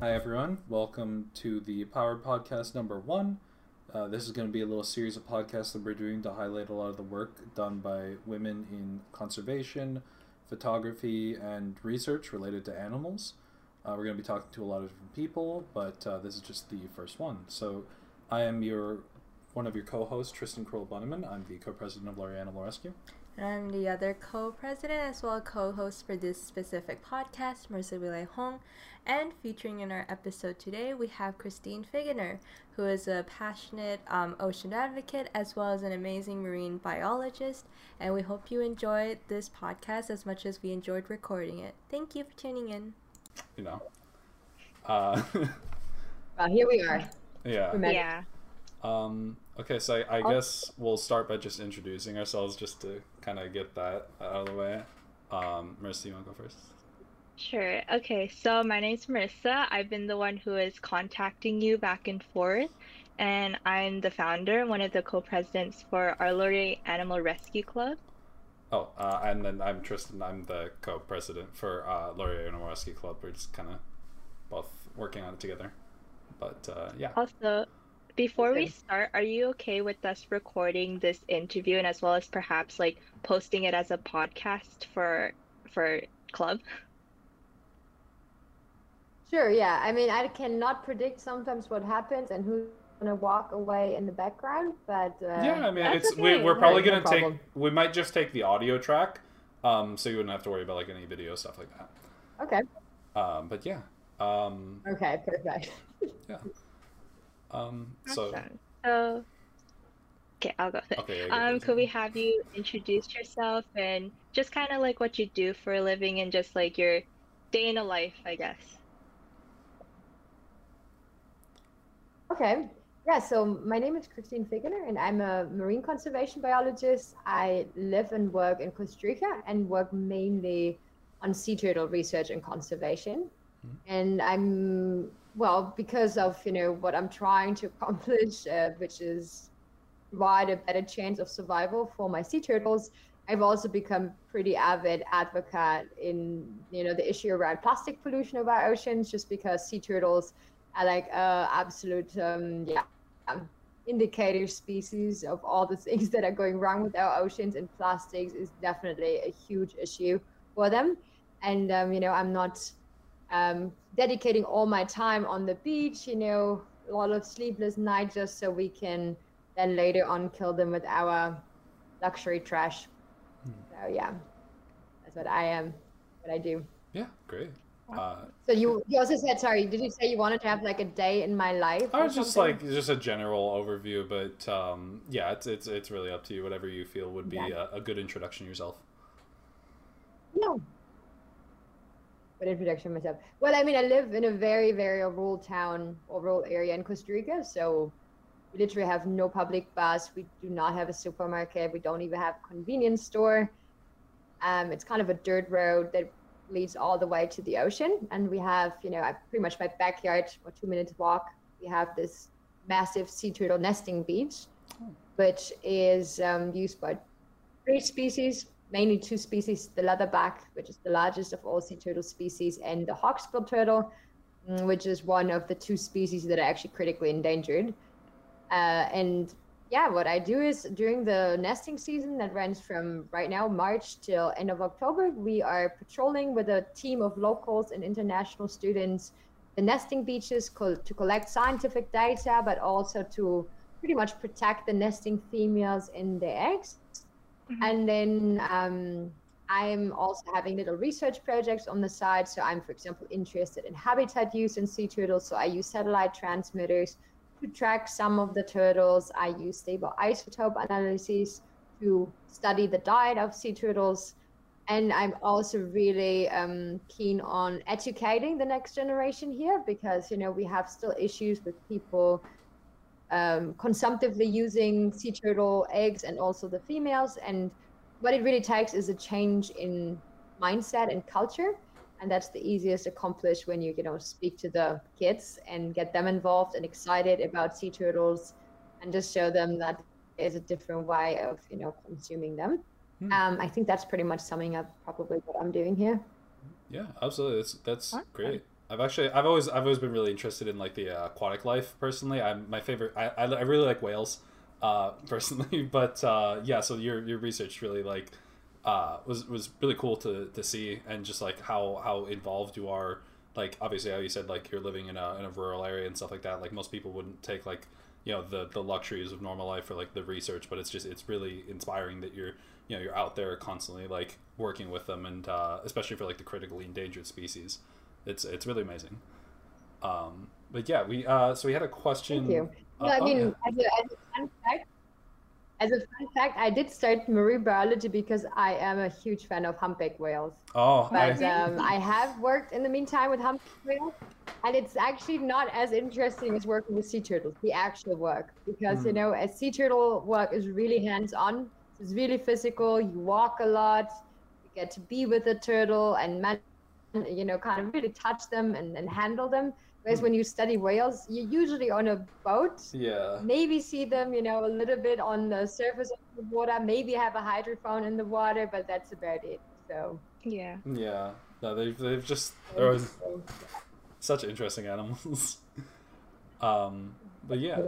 Hi, everyone. Welcome to the Powered Podcast number one. Uh, this is going to be a little series of podcasts that we're doing to highlight a lot of the work done by women in conservation, photography, and research related to animals. Uh, we're going to be talking to a lot of different people, but uh, this is just the first one. So, I am your one of your co-hosts, Tristan Kroll Bunneman. I'm the co-president of Laurier Animal Rescue. And I'm the other co-president as well co-host for this specific podcast, Marissa Wile Hong. And featuring in our episode today, we have Christine Figgener, who is a passionate um, ocean advocate as well as an amazing marine biologist. And we hope you enjoyed this podcast as much as we enjoyed recording it. Thank you for tuning in. You know. Uh, well, here we are. Yeah. Yeah. Um, okay, so I, I guess we'll start by just introducing ourselves just to kind of get that out of the way. Um, Marissa, you want to go first? Sure. Okay, so my name's Marissa. I've been the one who is contacting you back and forth, and I'm the founder, one of the co-presidents for our Laurier Animal Rescue Club. Oh, uh, and then I'm Tristan. I'm the co-president for uh, Laurier Animal Rescue Club. We're just kind of both working on it together. But uh, yeah. Also, before we start, are you okay with us recording this interview and as well as perhaps like posting it as a podcast for for club? Sure, yeah. I mean, I cannot predict sometimes what happens and who's gonna walk away in the background, but uh, yeah, I mean, it's okay. we, we're probably gonna no take. We might just take the audio track, um, so you wouldn't have to worry about like any video stuff like that. Okay. Um, but yeah. Um. Okay. Perfect. yeah. Um, so. So, okay, I'll go. Okay. Um, could we have you introduce yourself and just kind of like what you do for a living and just like your day in a life, I guess. Okay. Yeah, so my name is Christine Figgener and I'm a marine conservation biologist. I live and work in Costa Rica and work mainly on sea turtle research and conservation. Mm-hmm. And I'm well, because of you know what I'm trying to accomplish, uh, which is provide a better chance of survival for my sea turtles. I've also become pretty avid advocate in you know the issue around plastic pollution of our oceans, just because sea turtles are like uh, absolute um, yeah indicator species of all the things that are going wrong with our oceans, and plastics is definitely a huge issue for them. And um, you know I'm not um, dedicating all my time on the beach, you know, a lot of sleepless nights just so we can then later on kill them with our luxury trash. Hmm. So yeah, that's what I am, what I do. Yeah, great. Uh, so you you also said sorry. Did you say you wanted to have like a day in my life? I was just like just a general overview, but um, yeah, it's it's it's really up to you. Whatever you feel would be yeah. a, a, good introduction yourself. Yeah, but introduction myself. Well, I mean, I live in a very, very rural town or rural area in Costa Rica, so we literally have no public bus. We do not have a supermarket. We don't even have a convenience store. Um, it's kind of a dirt road that leads all the way to the ocean, and we have, you know, pretty much my backyard or two minutes walk. We have this massive sea turtle nesting beach, which is um, used by three species mainly two species, the leatherback, which is the largest of all sea turtle species, and the hawksbill turtle, mm, which is one of the two species that are actually critically endangered. Uh, and yeah, what I do is during the nesting season that runs from right now, March till end of October, we are patrolling with a team of locals and international students the nesting beaches to collect scientific data, but also to pretty much protect the nesting females and their eggs. Mm-hmm. And then um, I'm also having little research projects on the side. So I'm, for example, interested in habitat use in sea turtles. So I use satellite transmitters to track some of the turtles. I use stable isotope analyses to study the diet of sea turtles. And I'm also really um, keen on educating the next generation here because, you know, we have still issues with people um, consumptively using sea turtle eggs and also the females. And what it really takes is a change in mindset and culture. And that's the easiest accomplished when you, you know, speak to the kids and get them involved and excited about sea turtles and just show them that is a different way of, you know, consuming them. Hmm. Um, I think that's pretty much summing up probably what I'm doing here. Yeah, absolutely. That's that's great. I've actually I've always I've always been really interested in like the uh, aquatic life personally. I'm my favorite. I, I, I really like whales, uh, personally. But uh, yeah, so your your research really like uh, was was really cool to, to see and just like how how involved you are. Like obviously how you said like you're living in a in a rural area and stuff like that. Like most people wouldn't take like you know the the luxuries of normal life for like the research, but it's just it's really inspiring that you're you know you're out there constantly like working with them and uh, especially for like the critically endangered species it's it's really amazing um but yeah we uh so we had a question Thank you. uh, No, I oh, mean, yeah. as, a, as a fun fact, as a fun fact, I did start marine biology because I am a huge fan of humpback whales. oh I, But um, I have worked in the meantime with humpback whales, and it's actually not as interesting as working with sea turtles, the actual work, because you Mm. know, a sea turtle work is really hands-on. It's really physical. You walk a lot. You get to be with the turtle and man, you know, kind of really touch them and, and handle them. Whereas Mm. when you study whales, you're usually on a boat yeah maybe see them, you know, a little bit on the surface of the water, maybe have a hydrophone in the water, but that's about it. So, Yeah. yeah no they've they've just they're always such interesting animals um but yeah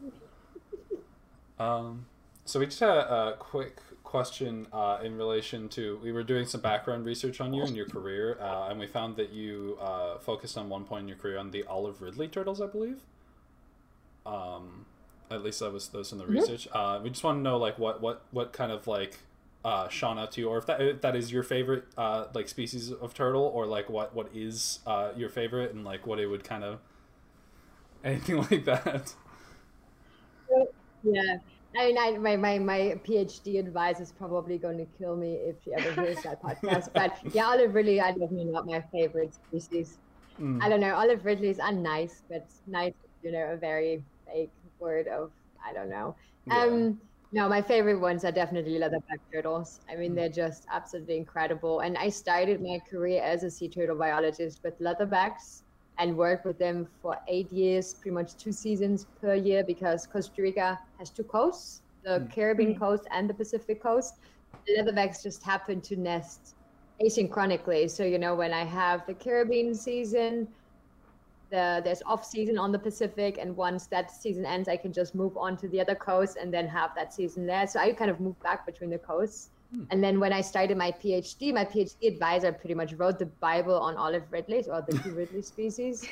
um so we just had a quick question uh, in relation to we were doing some background research on you and your career uh, and we found that you uh, focused on one point in your career on the olive ridley turtles i believe um at least that was those in the Mhm. research uh, we just want to know like what what what kind of like uh, shone out to you or if that if that is your favorite uh, like species of turtle or like what what is uh, your favorite and like what it would kind of anything like that yeah. I mean, I, my, my, my PhD advisor is probably going to kill me if she ever hears that podcast. But yeah, olive ridley are definitely not my favorite species. Mm. I don't know. Olive ridleys are nice, but nice, you know, a very vague word of, I don't know. Yeah. Um, no, my favorite ones are definitely leatherback turtles. I mean, Mm. they're just absolutely incredible. And I started my career as a sea turtle biologist with leatherbacks and worked with them for eight years, pretty much two seasons per year, because Costa Rica has two coasts, the Mm. Caribbean Mm. coast and the Pacific coast. The leatherbacks just happen to nest asynchronically. So, you know, when I have the Caribbean season, the there's off season on the Pacific, and once that season ends, I can just move on to the other coast and then have that season there. So I kind of move back between the coasts. Hmm. And then when I started my PhD, my PhD advisor pretty much wrote the Bible on olive ridleys or the two ridley species.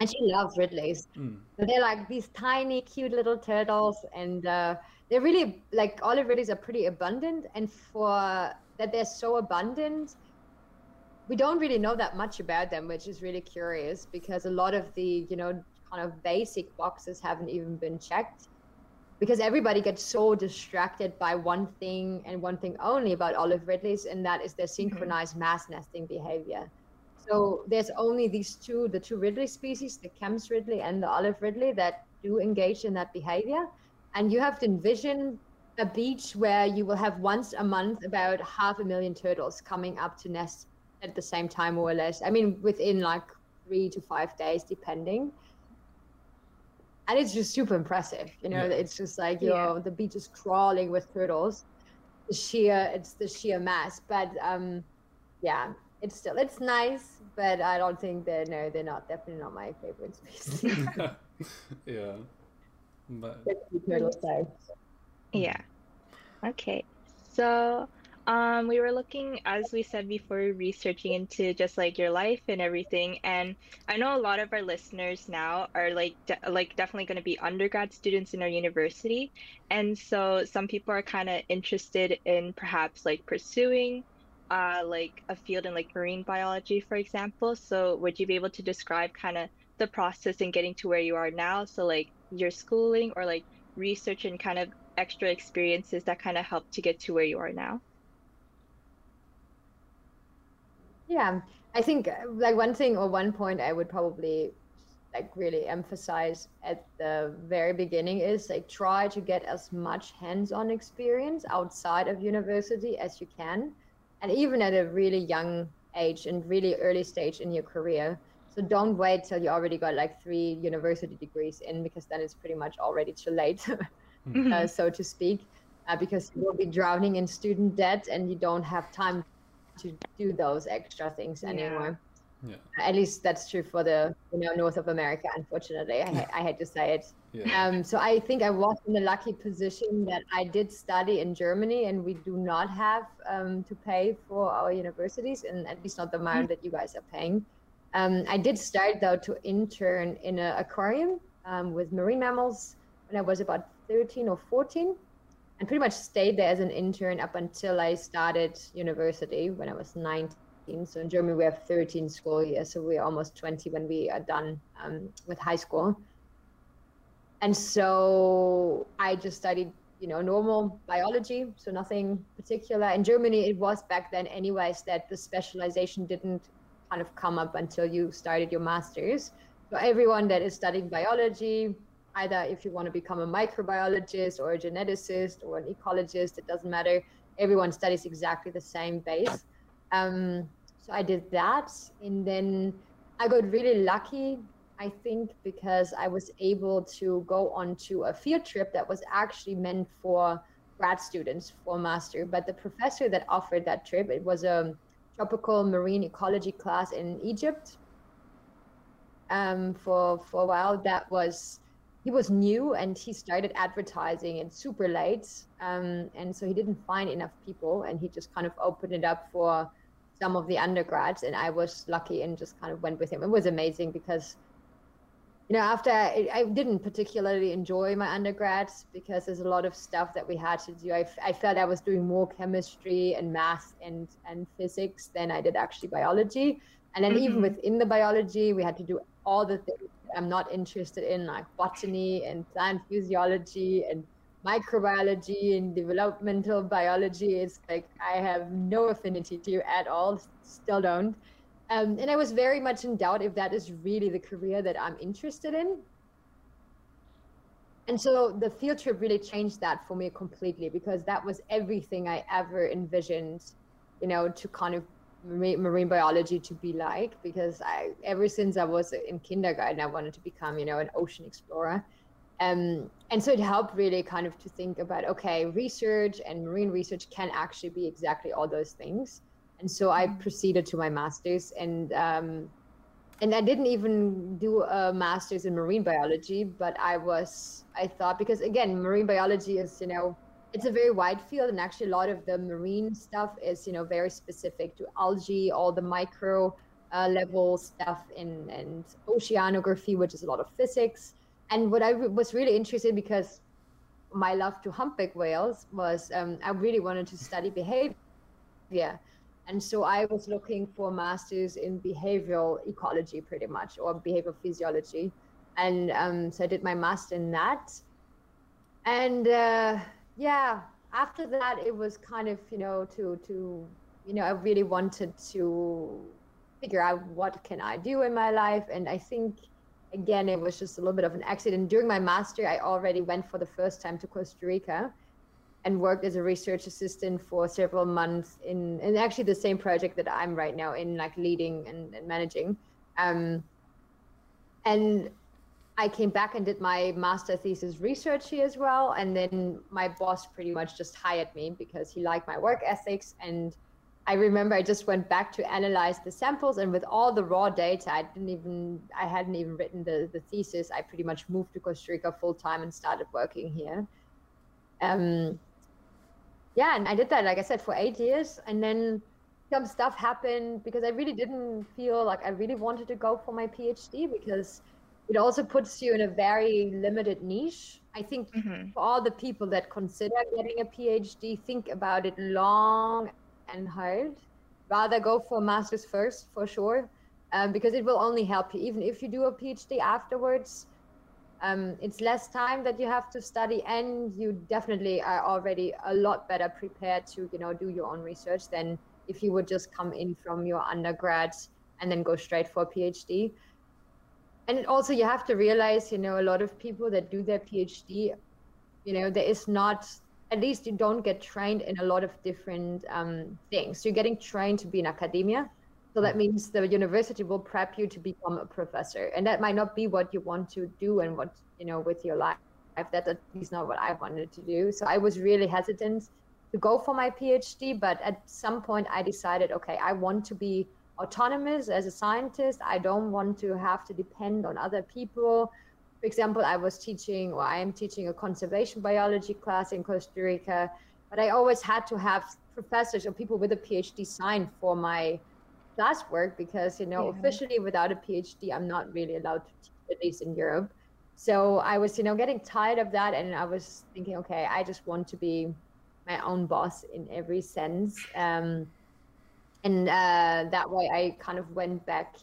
And she loves ridleys. Mm. So they're like these tiny, cute little turtles, and uh, they're really like olive ridleys are pretty abundant. And for that, they're so abundant, we don't really know that much about them, which is really curious because a lot of the you know kind of basic boxes haven't even been checked because everybody gets so distracted by one thing and one thing only about olive ridleys, and that is their mm-hmm. synchronized mass nesting behavior. So there's only these two, the two Ridley species, the Kemp's Ridley and the olive Ridley, that do engage in that behavior. And you have to envision a beach where you will have once a month about half a million turtles coming up to nest at the same time, more or less. I mean, within like three to five days, depending. And it's just super impressive, you know. Yeah. It's just like you Yeah. know, the beach is crawling with turtles. The sheer, it's the sheer mass. But um, yeah, it's still it's nice, but I don't think they're no, they're not definitely not my favorite species. yeah but turtle types. Yeah. Okay. So, um, we were looking, as we said before, researching into just like your life and everything. And I know a lot of our listeners now are like, de- like definitely going to be undergrad students in our university. And so some people are kind of interested in perhaps like pursuing, uh, like a field in like marine biology, for example. So would you be able to describe kind of the process in getting to where you are now? So like your schooling or like research and kind of extra experiences that kind of help to get to where you are now? Yeah, I think uh, like one thing or one point I would probably like really emphasize at the very beginning is like try to get as much hands-on experience outside of university as you can, and even at a really young age and really early stage in your career. So don't wait till you already got like three university degrees in because then it's pretty much already too late. Mhm. uh, so to speak, uh, because you will be drowning in student debt and you don't have time to do those extra things anymore. Yeah. At least that's true for the you know north of America. Unfortunately, I, I had to say it. Yeah. Um, so I think I was in the lucky position that I did study in Germany, and we do not have um, to pay for our universities, and at least not the amount that you guys are paying. Um, I did start though to intern in an aquarium um, with marine mammals when I was about 13 or 14, and pretty much stayed there as an intern up until I started university when I was 19. So in Germany we have 13 school years, so we're almost 20 when we are done um, with high school and so I just studied, you know, normal biology, so nothing particular. In Germany, it was back then, anyways, that the specialization didn't kind of come up until you started your master's. So everyone that is studying biology, either if you want to become a microbiologist or a geneticist or an ecologist, it doesn't matter. Everyone studies exactly the same base. Um, so I did that, and then I got really lucky I think because I was able to go on to a field trip that was actually meant for grad students for master. But the professor that offered that trip, it was a tropical marine ecology class in Egypt. Um, for for a while, that was he was new and he started advertising it super late, um, and so he didn't find enough people, and he just kind of opened it up for some of the undergrads, and I was lucky and just kind of went with him. It was amazing because you know, after I, I, didn't particularly enjoy my undergrads because there's a lot of stuff that we had to do. I, I felt I was doing more chemistry and math and, and physics than I did actually biology. And then mm-hmm. even within the biology, we had to do all the things I'm not interested in, like botany and plant physiology and microbiology and developmental biology. It's like I have no affinity to at all, still don't. Um, and I was very much in doubt if that is really the career that I'm interested in. And so the field trip really changed that for me completely because that was everything I ever envisioned, you know, to kind of marine biology to be like. Because I, ever since I was in kindergarten, I wanted to become, you know, an ocean explorer. Um, and so it helped really kind of to think about okay, research and marine research can actually be exactly all those things and so I mm. proceeded to my master's and um, and I didn't even do a master's in marine biology, but I was I thought because again marine biology is you know it's a very wide field and actually a lot of the marine stuff is you know very specific to algae, all the micro uh, level stuff in and oceanography, which is a lot of physics. And what I re- was really interested because my love to humpback whales was um, I really wanted to study behavior and so I was looking for masters in behavioral ecology, pretty much, or behavioral physiology. And um, so I did my master in that. And uh, yeah, after that, it was kind of, you know, to, to, you know, I really wanted to figure out what can I do in my life. And I think, again, it was just a little bit of an accident. During my master, I already went for the first time to Costa Rica and worked as a research assistant for several months in, in actually the same project that I'm right now in, like leading and, and managing. Um, and I came back and did my master thesis research here as well. And then my boss pretty much just hired me because he liked my work ethics. And I remember I just went back to analyze the samples and with all the raw data, I didn't even, I hadn't even written the, the thesis. I pretty much moved to Costa Rica full time and started working here. Um, yeah, and I did that, like I said, for eight years. And then some stuff happened because I really didn't feel like I really wanted to go for my PhD because it also puts you in a very limited niche. I think mm-hmm. for all the people that consider getting a PhD, think about it long and hard. Rather go for a master's first, for sure, um, because it will only help you. Even if you do a PhD afterwards, um, it's less time that you have to study and you definitely are already a lot better prepared to you know do your own research than if you would just come in from your undergrad and then go straight for a phd and also you have to realize you know a lot of people that do their phd you know there is not at least you don't get trained in a lot of different um, things you're getting trained to be in academia so that means the university will prep you to become a professor, and that might not be what you want to do and what you know with your life. That at least not what I wanted to do. So I was really hesitant to go for my PhD, but at some point I decided, okay, I want to be autonomous as a scientist. I don't want to have to depend on other people. For example, I was teaching, or I am teaching a conservation biology class in Costa Rica, but I always had to have professors or people with a PhD sign for my classwork because, you know, Yeah. officially without a PhD, I'm not really allowed to teach, at least in Europe. So I was, you know, getting tired of that, and I was thinking, okay, I just want to be my own boss in every sense. Um, and uh, that way, I kind of went back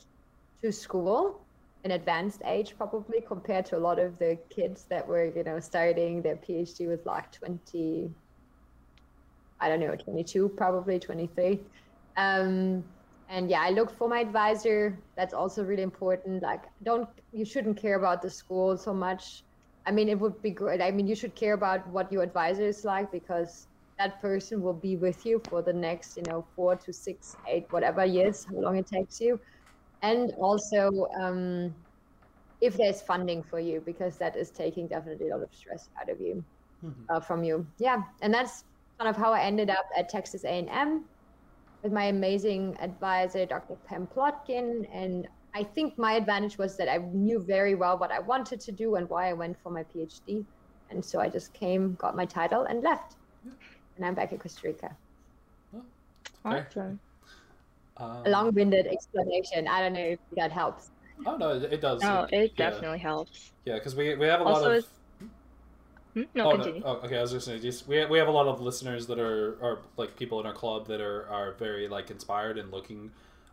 to school, an advanced age probably compared to a lot of the kids that were, you know, starting their PhD with like 20, I don't know, 22, probably 23. Um, and yeah, I looked for my advisor. That's also really important. Like, don't you shouldn't care about the school so much. I mean, it would be great. I mean, you should care about what your advisor is like because that person will be with you for the next, you know, four to six, eight, whatever years, how long it takes you. And also, um, if there's funding for you, because that is taking definitely a lot of stress out of you, Mhm. uh, from you. Yeah, and that's kind of how I ended up at Texas A&M with my amazing advisor, Dr. Pam Plotkin. And I think my advantage was that I knew very well what I wanted to do and why I went for my PhD. And so I just came, got my title, and left. And I'm back in Costa Rica. Fair. Awesome. Um, A long winded explanation. I don't know if that helps. Oh no, it, it does. No, it yeah, definitely helps. Yeah, because we we have a lot of. it's- Hmm? No, oh, continue. no. Oh, okay. I was just saying, just we we have a lot of listeners that are are like people in our club that are are very like inspired and looking,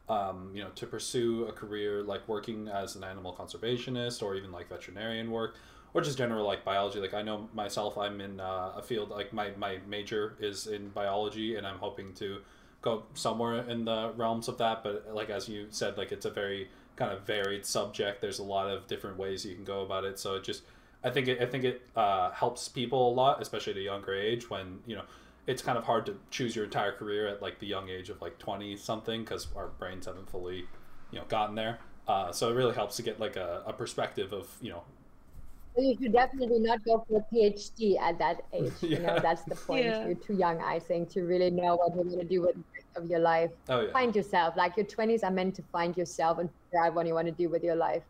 um, you know, to pursue a career like working as an animal conservationist or even like veterinarian work or just general like biology. Like I know myself, I'm in uh, a field like my my major is in biology, and I'm hoping to go somewhere in the realms of that. But like as you said, like it's a very kind of varied subject. There's a lot of different ways you can go about it. So it just I think it, I think it uh, helps people a lot, especially at a younger age when you know it's kind of hard to choose your entire career at like the young age of like twenty something because our brains haven't fully you know gotten there. Uh, so it really helps to get like a, a perspective of you know So you should definitely not go for a PhD at that age. You know, that's the point. Yeah. You're too young, I think, to really know what you're going to do with the rest of your life. oh yeah Find yourself. Like your 20s are meant to find yourself and figure out what you want to do with your life.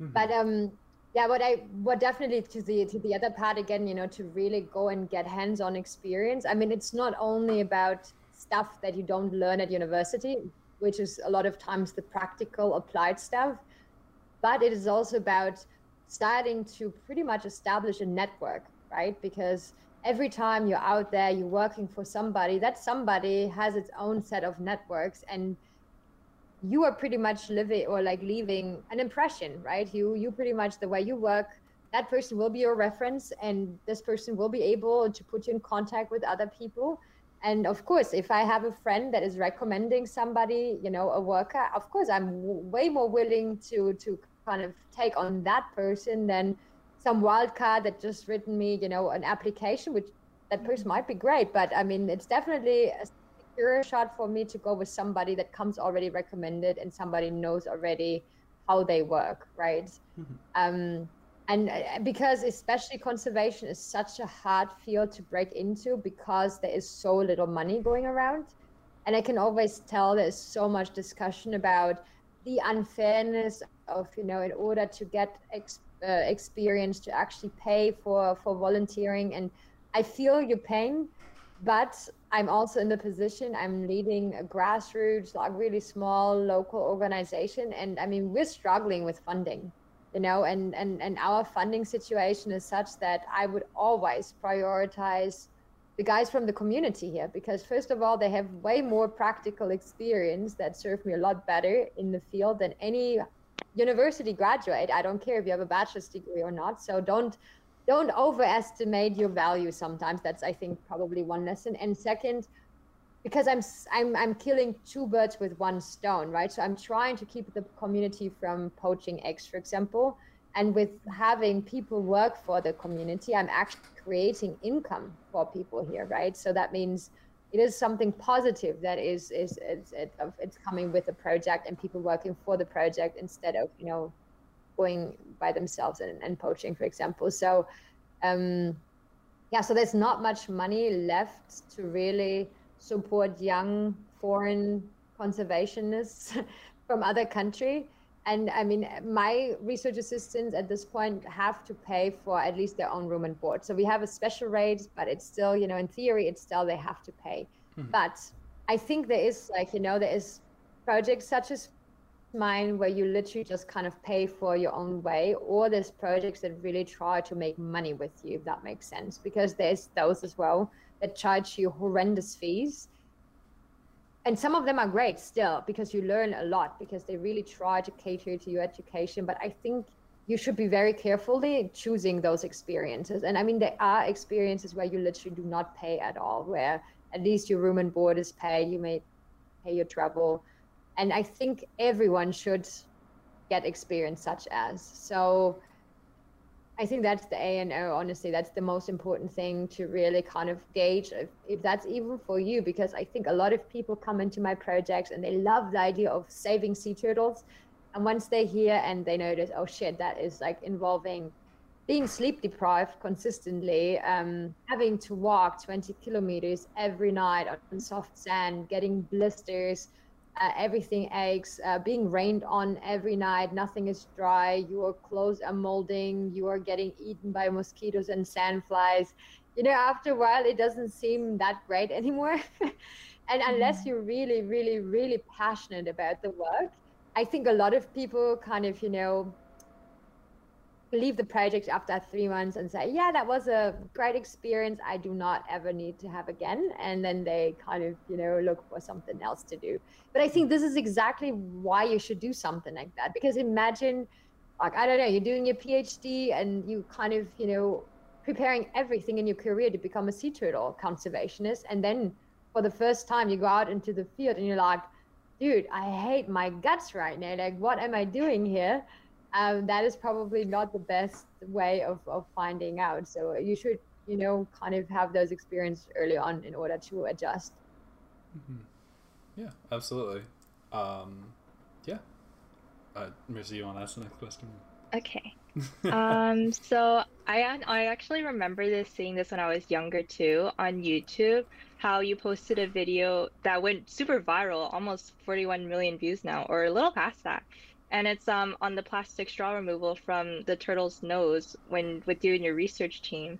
Mhm. But um, yeah, what I what definitely to the to the other part again, you know, to really go and get hands-on experience. I mean, it's not only about stuff that you don't learn at university, which is a lot of times the practical applied stuff, but it is also about starting to pretty much establish a network, right? Because every time you're out there, you're working for somebody, that somebody has its own set of networks and you are pretty much living or like leaving an impression, right? You you pretty much the way you work, that person will be your reference and this person will be able to put you in contact with other people. And of course, if I have a friend that is recommending somebody, you know, a worker, of course I'm w- way more willing to to kind of take on that person than some wild card that just written me, you know, an application, which that person might be great, but I mean, it's definitely a secure shot for me to go with somebody that comes already recommended and somebody knows already how they work, right? Mhm. Um, and uh, because especially conservation is such a hard field to break into because there is so little money going around and i can always tell there's so much discussion about the unfairness of you know in order to get ex- uh, experience to actually pay for for volunteering. And i feel your pain but i'm also in the position i'm leading a grassroots like really small local organization. And i mean we're struggling with funding you know and and and our funding situation is such that i would always prioritize the guys from the community here because first of all they have way more practical experience that serve me a lot better in the field than any university graduate i don't care if you have a bachelor's degree or not so don't don't overestimate your value sometimes that's i think probably one lesson and second because I'm I'm I'm killing two birds with one stone, right? So I'm trying to keep the community from poaching eggs, for example. And with having people work for the community, I'm actually creating income for people here, right? So that means it is something positive that is is it's coming with the project and people working for the project instead of you know going by themselves and, and poaching, for example. So um, yeah, so there's not much money left to really support young foreign conservationists from other country. And I mean, my research assistants at this point have to pay for at least their own room and board. So we have a special rate, but it's still, you know, in theory, it's still they have to pay. Mm-hmm. But I think there is like, you know, there is projects such as mine where you literally just kind of pay for your own way or there's projects that really try to make money with you if that makes sense because there's those as well that charge you horrendous fees and some of them are great still because you learn a lot because they really try to cater to your education. But i think you should be very carefully choosing those experiences. And i mean there are experiences where you literally do not pay at all where at least your room and board is paid. You may pay your travel. And I think everyone should get experience such as. So I think that's the A and O. Honestly, that's the most important thing to really kind of gauge if, if that's even for you, because I think a lot of people come into my projects and they love the idea of saving sea turtles, and once they're here and they notice, oh shit, that is like involving being sleep deprived consistently, um, having to walk 20 kilometers every night on soft sand, getting blisters uh, everything aches, uh, being rained on every night, nothing is dry, your clothes are molding, you are getting eaten by mosquitoes and sandflies. You know, after a while, it doesn't seem that great anymore. and unless mm. you're really, really, really passionate about the work, I think a lot of people kind of, you know, leave the project after three months and say, yeah, that was a great experience. I do not ever need to have again. And then they kind of, you know, look for something else to do. But I think this is exactly why you should do something like that. Because imagine, like, I don't know, you're doing your PhD and you kind of, you know, preparing everything in your career to become a sea turtle conservationist. And then for the first time, you go out into the field and you're like, dude, I hate my guts right now. Like, what am I doing here? Um, that is probably not the best way of, of finding out. So you should, you know, kind of have those experiences early on in order to adjust. Mm-hmm. Yeah, absolutely. Um, yeah. Uh, Marissa, you want to ask the next question? Okay. um, so I I actually remember this seeing this when I was younger too on YouTube. How you posted a video that went super viral, almost 41 million views now, or a little past that and it's um on the plastic straw removal from the turtle's nose when with you and your research team.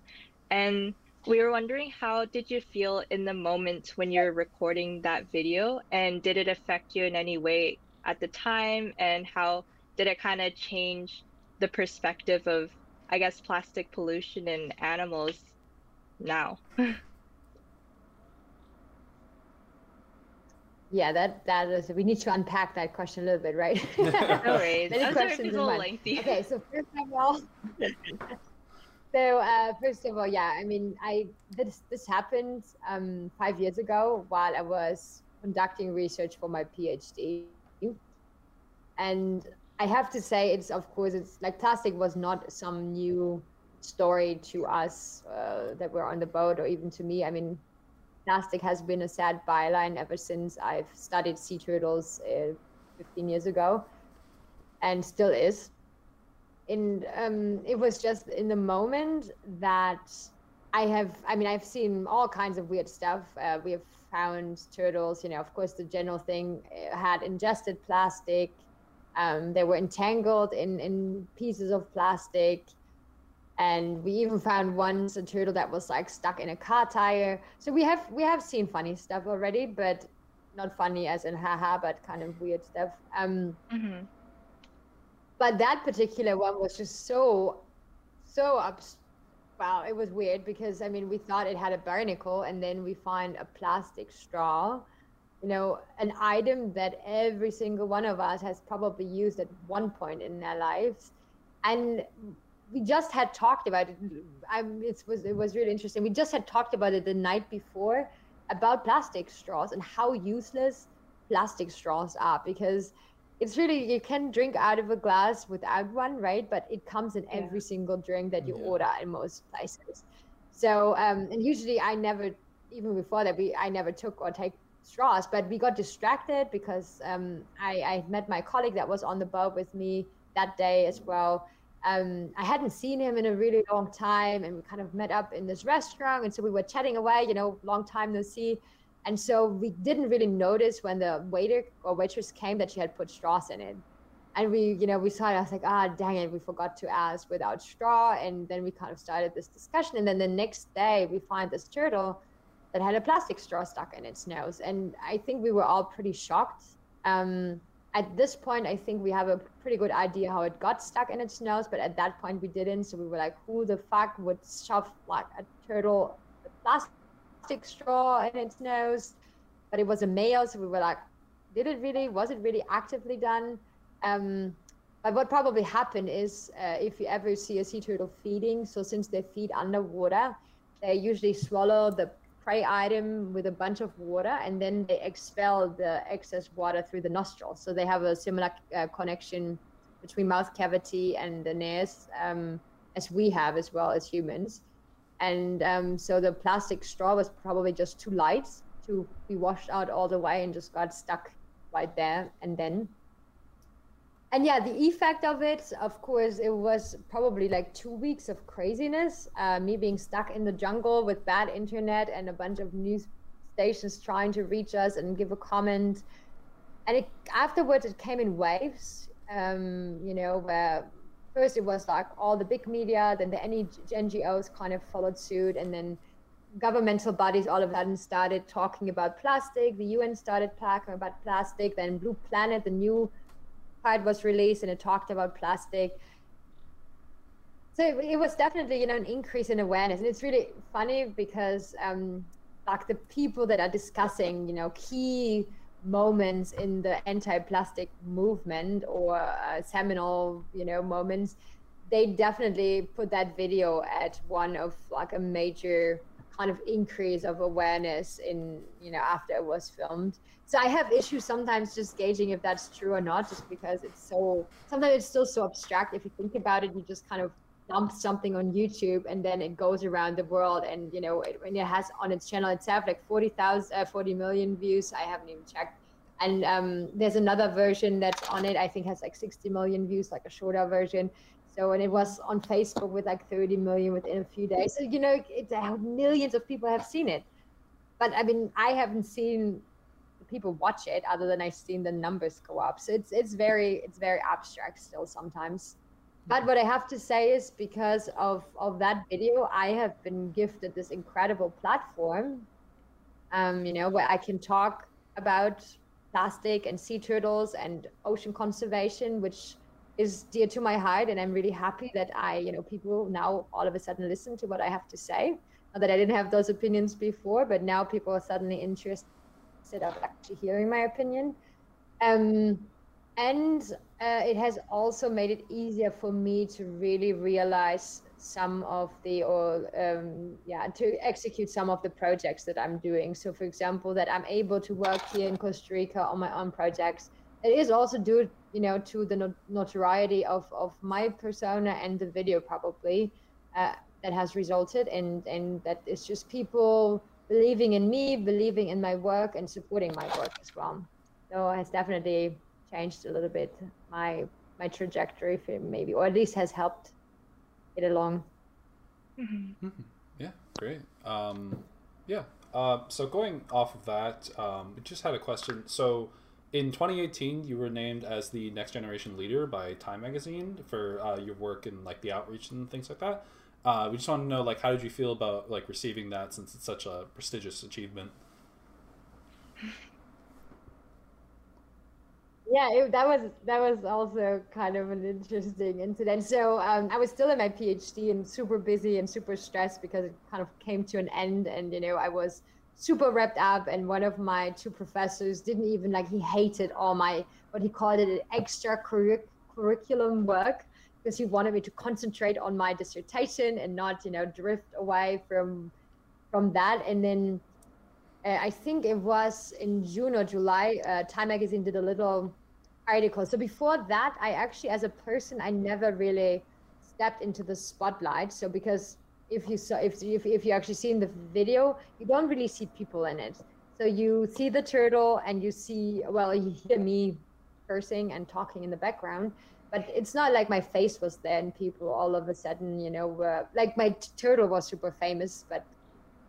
And we were wondering how did you feel in the moment when you're recording that video? And did it affect you in any way at the time? And how did it kind of change the perspective of i guess plastic pollution in animals now Yeah, that that is. We need to unpack that question a little bit, right? no worries. Many questions in lengthy. Okay, so first of all, so uh, first of all, yeah, I mean, I this this happened um, five years ago while I was conducting research for my PhD, and I have to say, it's of course, it's like plastic was not some new story to us uh, that were on the boat, or even to me. I mean, plastic has been a sad byline ever since I've studied sea turtles uh, 15 years ago, and still is. In um, it was just in the moment that I have. I mean, I've seen all kinds of weird stuff. Uh, we have found turtles. You know, of course, the general thing uh, had ingested plastic. Um, they were entangled in in pieces of plastic and we even found once a turtle that was like stuck in a car tire. So we have we have seen funny stuff already but not funny as in haha but kind of weird stuff. Um mm-hmm. but that particular one was just so so ups wow it was weird because i mean we thought it had a barnacle and then we find a plastic straw you know an item that every single one of us has probably used at one point in their lives. And we just had talked about it. I, it was it was really interesting. We just had talked about it the night before about plastic straws and how useless plastic straws are because it's really you can drink out of a glass without one, right? But it comes in yeah. every single drink that you yeah. order in most places. So um, and usually I never even before that we I never took or take straws, but we got distracted because um, I, I met my colleague that was on the boat with me that day as well um, I hadn't seen him in a really long time, and we kind of met up in this restaurant, and so we were chatting away, you know, long time no see. And so we didn't really notice when the waiter or waitress came that she had put straws in it. And we, you know, we saw it. I was like, ah, dang it, we forgot to ask without straw. And then we kind of started this discussion. And then the next day, we find this turtle that had a plastic straw stuck in its nose. And I think we were all pretty shocked. Um, at this point, I think we have a pretty good idea how it got stuck in its nose, but at that point we didn't. So we were like, who the fuck would shove like a turtle, a plastic straw in its nose? But it was a male, so we were like, did it really? Was it really actively done? Um, but what probably happened is uh, if you ever see a sea turtle feeding, so since they feed underwater, they usually swallow the item with a bunch of water and then they expel the excess water through the nostrils. So they have a similar uh, connection between mouth cavity and the nares um, as we have as well as humans. And um, so the plastic straw was probably just too light to be washed out all the way and just got stuck right there and then and yeah, the effect of it, of course, it was probably like two weeks of craziness. Uh, me being stuck in the jungle with bad internet and a bunch of news stations trying to reach us and give a comment. And it, afterwards, it came in waves. Um, you know, where first it was like all the big media, then the NGOs kind of followed suit, and then governmental bodies all of a sudden started talking about plastic. The UN started talking about plastic. Then Blue Planet, the new part was released and it talked about plastic. So it, it, was definitely, you know, an increase in awareness. And it's really funny because um, like the people that are discussing, you know, key moments in the anti-plastic movement or uh, seminal, you know, moments, they definitely put that video at one of like a major kind of increase of awareness in, you know, after it was filmed so I have issues sometimes just gauging if that's true or not, just because it's so sometimes it's still so abstract. If you think about it, you just kind of dump something on YouTube and then it goes around the world, and you know, it, it has on its channel itself like 40,000, uh, 40 million views. I haven't even checked. And um, there's another version that's on it. I think has like 60 million views, like a shorter version. So and it was on Facebook with like 30 million within a few days. So you know, it, millions of people have seen it. But I mean, I haven't seen people watch it other than I've seen the numbers go up. So it's it's very it's very abstract still sometimes. But what I have to say is because of of that video, I have been gifted this incredible platform. Um, you know, where I can talk about plastic and sea turtles and ocean conservation, which is dear to my heart and i'm really happy that i you know people now all of a sudden listen to what i have to say. Not that i didn't have those opinions before but now people are suddenly interested of actually hearing my opinion. Um, and uh, it has also made it easier for me to really realize some of the or um, yeah to execute some of the projects that i'm doing. So for example that i'm able to work here in costa rica on my own projects. It is also due you know to the notoriety of of my persona and the video probably uh, that has resulted and and that it's just people believing in me, believing in my work, and supporting my work as well. So it has definitely changed a little bit my my trajectory, maybe, or at least has helped it along. Mm-hmm. Mm-hmm. Yeah, great. Um, yeah. Uh, so going off of that, um, we just had a question. So in 2018, you were named as the next generation leader by Time Magazine for uh, your work in like the outreach and things like that. Uh, we just want to know, like, how did you feel about like receiving that since it's such a prestigious achievement? Yeah, it, that was that was also kind of an interesting incident. So um, I was still in my PhD and super busy and super stressed because it kind of came to an end, and you know I was super wrapped up. And one of my two professors didn't even like he hated all my what he called it an extra curriculum work because he wanted me to concentrate on my dissertation and not you know drift away from from that and then uh, i think it was in june or july uh, time magazine did a little article so before that i actually as a person i never really stepped into the spotlight so because if you saw if, if, if you actually see in the video you don't really see people in it so you see the turtle and you see well you hear me cursing and talking in the background but it's not like my face was there and people all of a sudden you know were like my turtle was super famous but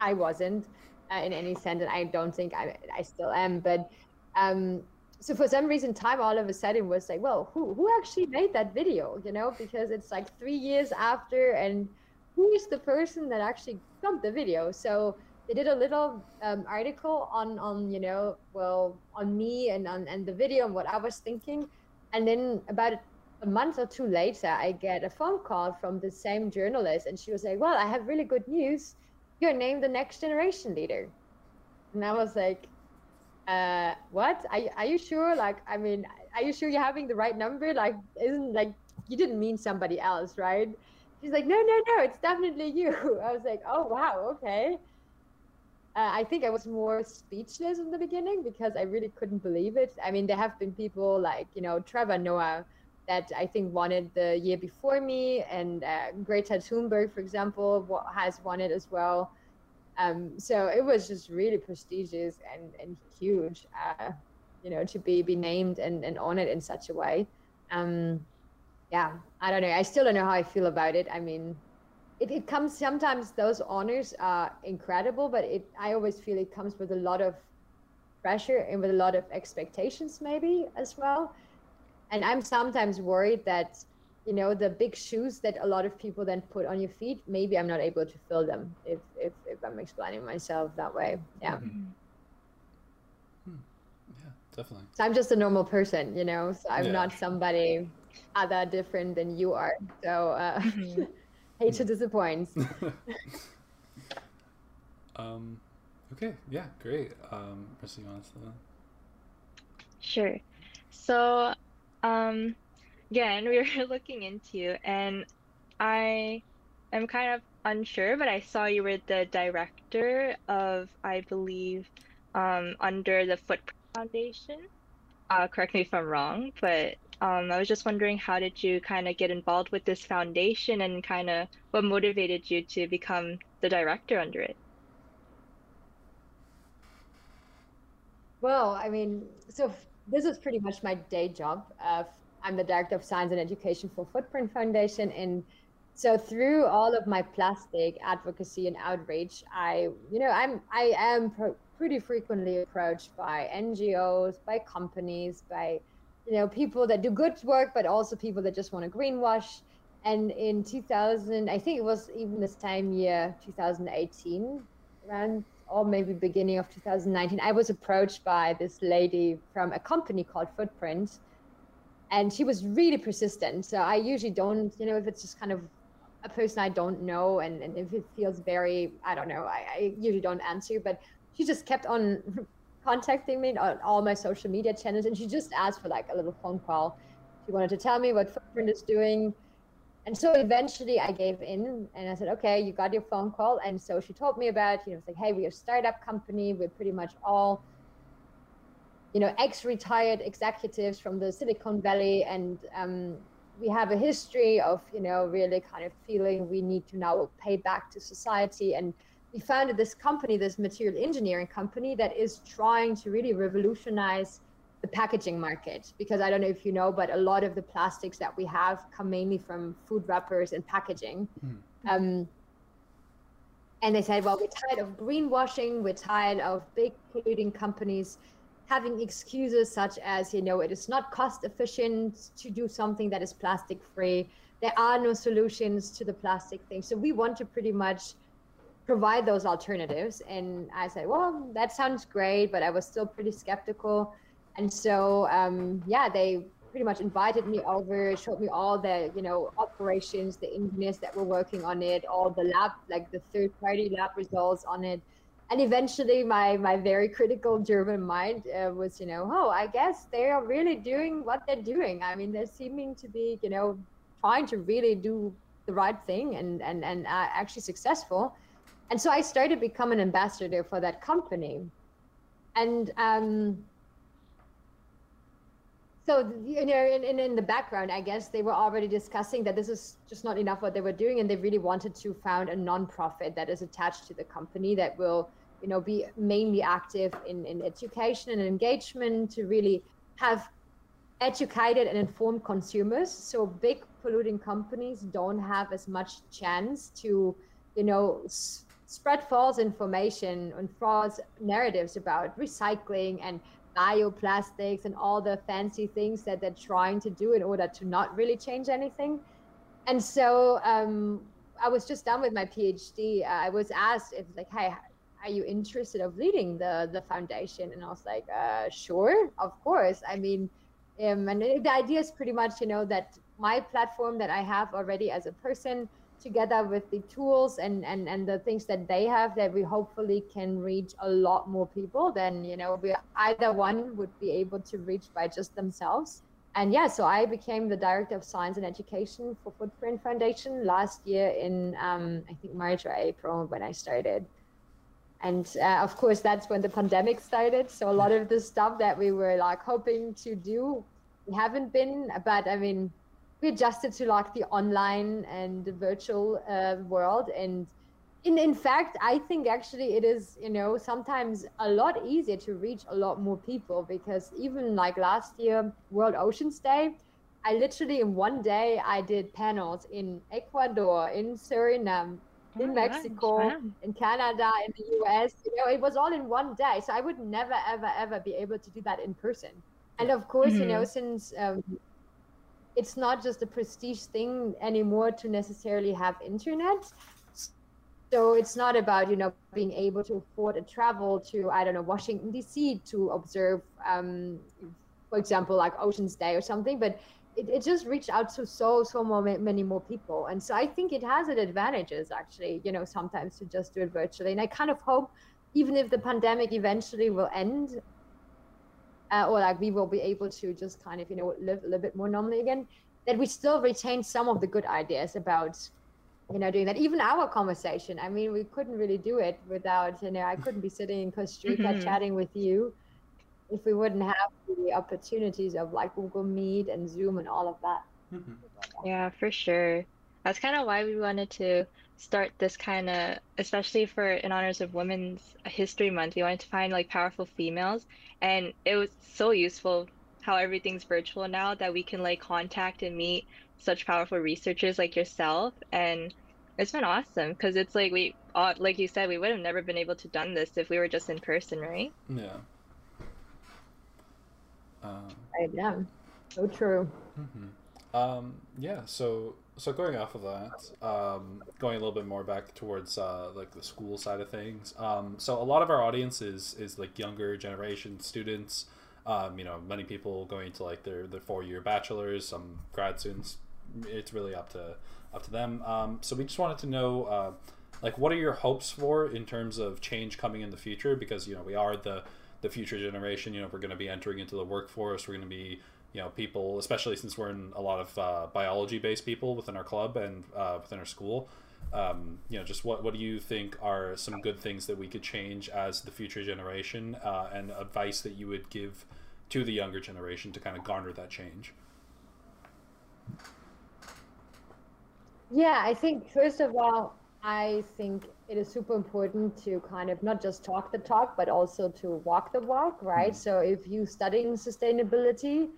i wasn't uh, in any sense, and I don't think I I still am. But um, so for some reason, Time all of a sudden was like, well, who who actually made that video? You know, because it's like three years after, and who is the person that actually filmed the video? So they did a little um, article on on you know well on me and on and the video and what I was thinking, and then about a month or two later, I get a phone call from the same journalist, and she was like, "Well, I have really good news. You're named the next generation leader." And I was like, uh, "What? Are, are you sure? Like, I mean, are you sure you're having the right number? Like, isn't like you didn't mean somebody else, right?" She's like, "No, no, no, it's definitely you." I was like, "Oh wow, okay." Uh, I think I was more speechless in the beginning because I really couldn't believe it. I mean, there have been people like you know Trevor Noah that I think it the year before me, and uh, Greta Thunberg, for example, has won it as well. Um, so it was just really prestigious and, and huge, uh, you know, to be be named and, and honored in such a way. Um, yeah, I don't know. I still don't know how I feel about it. I mean, it, it comes sometimes those honors are incredible, but it I always feel it comes with a lot of pressure and with a lot of expectations maybe as well and i'm sometimes worried that you know the big shoes that a lot of people then put on your feet maybe i'm not able to fill them if if, if i'm explaining myself that way yeah Mhm. Hmm. Yeah, definitely. so i'm just a normal person you know so i'm Yeah. not somebody other different than you are so uh Mhm. hate to disappoint um, okay, yeah, great. Um, Marissa, you want to that? Sure. So, um, again, we were looking into you, and I am kind of unsure, but I saw you were the director of, I believe, um, under the Footprint Foundation. Uh, correct me if I'm wrong, but um, I was just wondering how did you kind of get involved with this foundation and kind of what motivated you to become the director under it? Well, I mean, so this is pretty much my day job. Uh, I'm the director of science and education for Footprint Foundation, and so through all of my plastic advocacy and outreach, I, you know, I'm I am pro- pretty frequently approached by NGOs, by companies, by, you know, people that do good work, but also people that just want to greenwash. And in 2000, I think it was even the same year, 2018, around or maybe beginning of 2019, I was approached by this lady from a company called Footprint, and she was really persistent. So I usually don't, you know, if it's just kind of a person I don't know, and, and if it feels very, I don't know, I, I usually don't answer. But she just kept on contacting me on all my social media channels, and she just asked for like a little phone call. She wanted to tell me what Footprint is doing. And so eventually I gave in and I said, okay, you got your phone call. And so she told me about, you know, it's like, hey, we're a startup company. We're pretty much all, you know, ex-retired executives from the Silicon Valley. And um, we have a history of, you know, really kind of feeling we need to now pay back to society. And we founded this company, this material engineering company that is trying to really revolutionize the packaging market because I don't know if you know, but a lot of the plastics that we have come mainly from food wrappers and packaging. Hmm. Um, and they said, well, we're tired of greenwashing. We're tired of big polluting companies having excuses such as, you know, it is not cost efficient to do something that is plastic free. There are no solutions to the plastic thing. So we want to pretty much provide those alternatives. And I said, well, that sounds great, but I was still pretty skeptical. And so, um, yeah, they pretty much invited me over, showed me all the, you know, operations, the engineers that were working on it, all the lab, like the third party lab results on it. And eventually my, my very critical German mind uh, was, you know, oh, I guess they are really doing what they're doing. I mean, they're seeming to be, you know, trying to really do the right thing and, and, and uh, actually successful. And so I started becoming an ambassador for that company. And um, so you know in, in, in the background i guess they were already discussing that this is just not enough what they were doing and they really wanted to found a non-profit that is attached to the company that will you know be mainly active in, in education and engagement to really have educated and informed consumers so big polluting companies don't have as much chance to you know spread false information and false narratives about recycling and bioplastics and all the fancy things that they're trying to do in order to not really change anything. And so um, I was just done with my PhD. I was asked if like, hey, are you interested of leading the the foundation? And I was like, uh, sure, of course. I mean, um, and the idea is pretty much, you know, that my platform that I have already as a person together with the tools and, and, and the things that they have that we hopefully can reach a lot more people than you know we either one would be able to reach by just themselves. And yeah so i became the director of science and education for footprint foundation last year in um, i think march or april when i started. And uh, of course that's when the pandemic started. So a lot of the stuff that we were like hoping to do we haven't been but i mean we adjusted to like the online and the virtual uh, world and in in fact i think actually it is you know sometimes a lot easier to reach a lot more people because even like last year world oceans day i literally in one day i did panels in ecuador in suriname in oh, mexico nice. in canada in the us you know it was all in one day so i would never ever ever be able to do that in person and of course mm-hmm. you know mm-hmm. since um, it's not just a prestige thing anymore to necessarily have internet. So it's not about you know being able to afford a travel to i don't know washington dc to observe um, for example like oceans day or something but it, it just reached out to so so more, many more people. And so i think it has its advantages actually you know sometimes to just do it virtually. And i kind of hope even if the pandemic eventually will end uh, or like we will be able to just kind of you know live a little bit more normally again that we still retain some of the good ideas about you know doing that even our conversation i mean we couldn't really do it without you know i couldn't be sitting in costa rica mm-hmm. chatting with you if we wouldn't have the opportunities of like google meet and zoom and all of that mm-hmm. yeah for sure that's kind of why we wanted to start this kind of especially for in honors of women's history month we wanted to find like powerful females and it was so useful how everything's virtual now that we can like contact and meet such powerful researchers like yourself and it's been awesome because it's like we uh, like you said we would have never been able to done this if we were just in person right? Yeah. Um, I am so true. Mm-hmm. um yeah so so going off of that, um, going a little bit more back towards uh, like the school side of things. Um, so a lot of our audience is is like younger generation students. Um, you know, many people going to like their their four year bachelors, some grad students. It's really up to up to them. Um, so we just wanted to know, uh, like, what are your hopes for in terms of change coming in the future? Because you know we are the the future generation. You know, we're going to be entering into the workforce. We're going to be you know people especially since we're in a lot of uh, biology based people within our club and uh, within our school um, you know just what what do you think are some good things that we could change as the future generation uh, and advice that you would give to the younger generation to kind of garner that change yeah i think first of all i think it is super important to kind of not just talk the talk but also to walk the walk right mm-hmm. so if you studying sustainability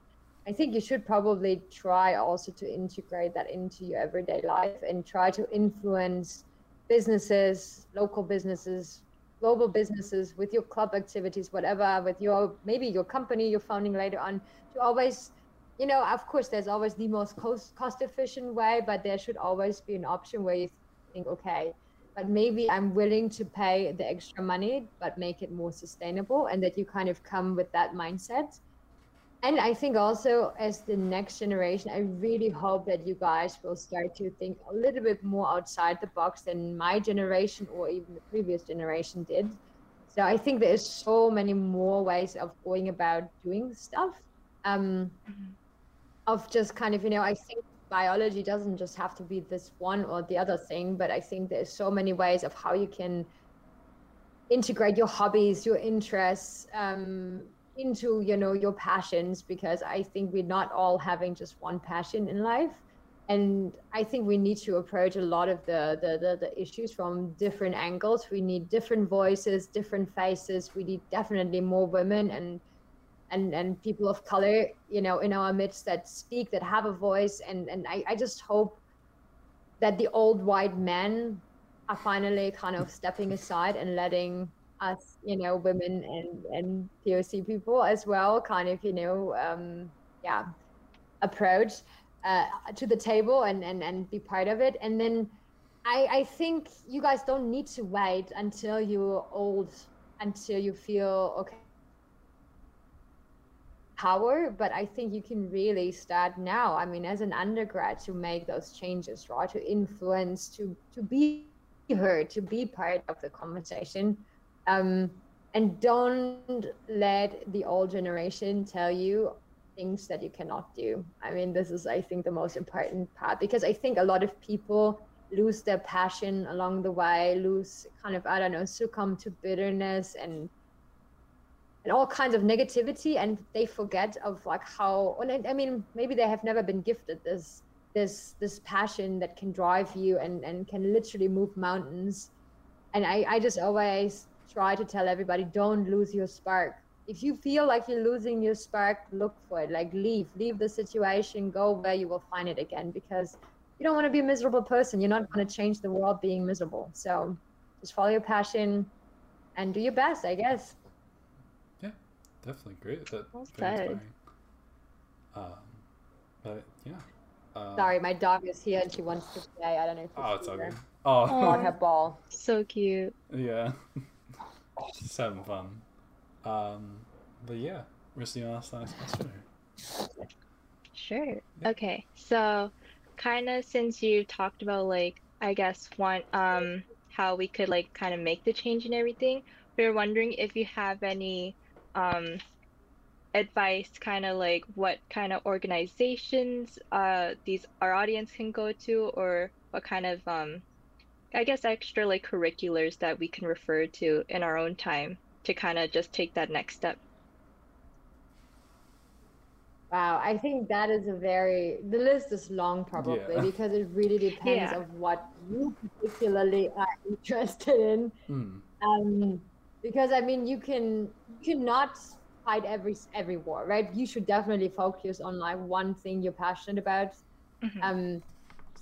I think you should probably try also to integrate that into your everyday life and try to influence businesses, local businesses, global businesses with your club activities, whatever, with your maybe your company you're founding later on to always, you know, of course, there's always the most cost cost efficient way, but there should always be an option where you think, okay, but maybe I'm willing to pay the extra money, but make it more sustainable, and that you kind of come with that mindset and I think also as the next generation, I really hope that you guys will start to think a little bit more outside the box than my generation or even the previous generation did. So I think there's so many more ways of going about doing stuff. Um, mm-hmm. Of just kind of, you know, I think biology doesn't just have to be this one or the other thing, but I think there's so many ways of how you can integrate your hobbies, your interests, um, into you know your passions because i think we're not all having just one passion in life. And i think we need to approach a lot of the, the the, the, issues from different angles. We need different voices different faces. We need definitely more women and and and people of color you know in our midst that speak that have a voice. And and i, I just hope that the old white men are finally kind of stepping aside and letting us, you know, women and and POC people as well, kind of, you know, um, yeah, approach uh, to the table and, and and be part of it. And then I I think you guys don't need to wait until you're old, until you feel okay power. But i think you can really start now. I mean as an undergrad to make those changes right? To influence to to be heard to be part of the conversation um, and don't let the old generation tell you things that you cannot do. I mean this is i think the most important part because i think a lot of people lose their passion along the way lose kind of i don't know succumb to bitterness and and all kinds of negativity and they forget of like how and I, mean maybe they have never been gifted this this this passion that can drive you and and can literally move mountains. And i i just always try to tell everybody don't lose your spark if you feel like you're losing your spark look for it like leave leave the situation go where you will find it again because you don't want to be a miserable person you're not going to change the world being miserable so just follow your passion and do your best i guess Yeah, definitely great. That well very Um, but yeah. Um, Sorry, my dog is here and she wants to play. I don't know if Oh, it's okay. Oh, on her ball. So cute. Yeah. She's having fun. Um, but yeah, Marissa, you want to ask the next question? Sure. Yeah. Okay. So, kind of since you talked about like, I guess one um how we could like kind of make the change and everything, we were wondering if you have any um, advice kind of like what kind of organizations uh, these our audience can go to or what kind of um, i guess extra like curriculars that we can refer to in our own time to kind of just take that next step wow i think that is a very the list is long probably yeah. because it really depends yeah. of what you particularly are interested in mm. um, because I mean you can you cannot fight every every war, right? You should definitely focus on like one thing you're passionate about. Mm-hmm. Um,